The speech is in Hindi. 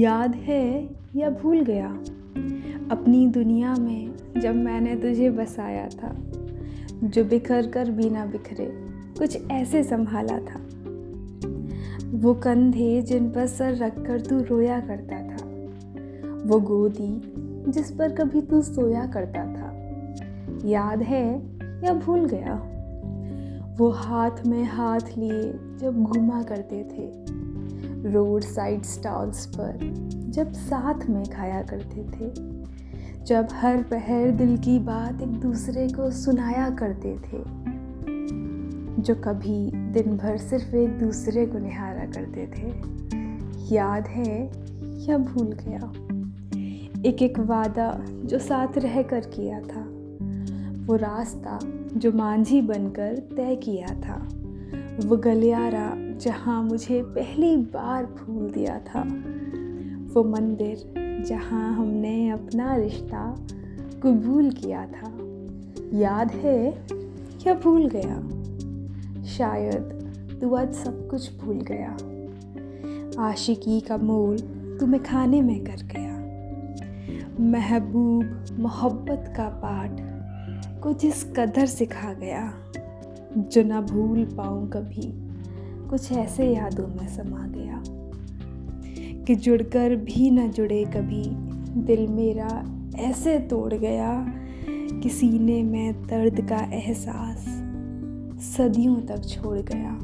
याद है या भूल गया? अपनी दुनिया में जब मैंने तुझे बसाया था, जो बिखर कर बिना बिखरे, कुछ ऐसे संभाला था। वो कंधे जिन पर सर रख कर तू रोया करता था, वो गोदी जिस पर कभी तू सोया करता था। याद है या भूल गया? वो हाथ में हाथ लिए जब घुमा करते थे रोड साइड स्टॉल्स पर जब साथ में खाया करते थे, जब हर पहर दिल की बात एक दूसरे को सुनाया करते थे, जो कभी दिन भर सिर्फ़ एक दूसरे को निहारा करते थे। याद है या भूल गया? एक एक वादा जो साथ रह कर किया था, वो रास्ता जो मांझी बनकर तय किया था, वो गलियारा जहाँ मुझे पहली बार भूल दिया था। वो मंदिर जहाँ हमने अपना रिश्ता कबूल किया था। याद है? या भूल गया? शायद तू आज सब कुछ भूल गया। आशिकी का मोल तुम्हें खाने में कर गया। महबूब मोहब्बत का पाठ कुछ इस कदर सिखा गया, जो ना भूल पाऊँ कभी। कुछ ऐसे यादों में समा गया कि जुड़कर भी न जुड़े कभी। दिल मेरा ऐसे तोड़ गया कि सीने में दर्द का एहसास सदियों तक छोड़ गया।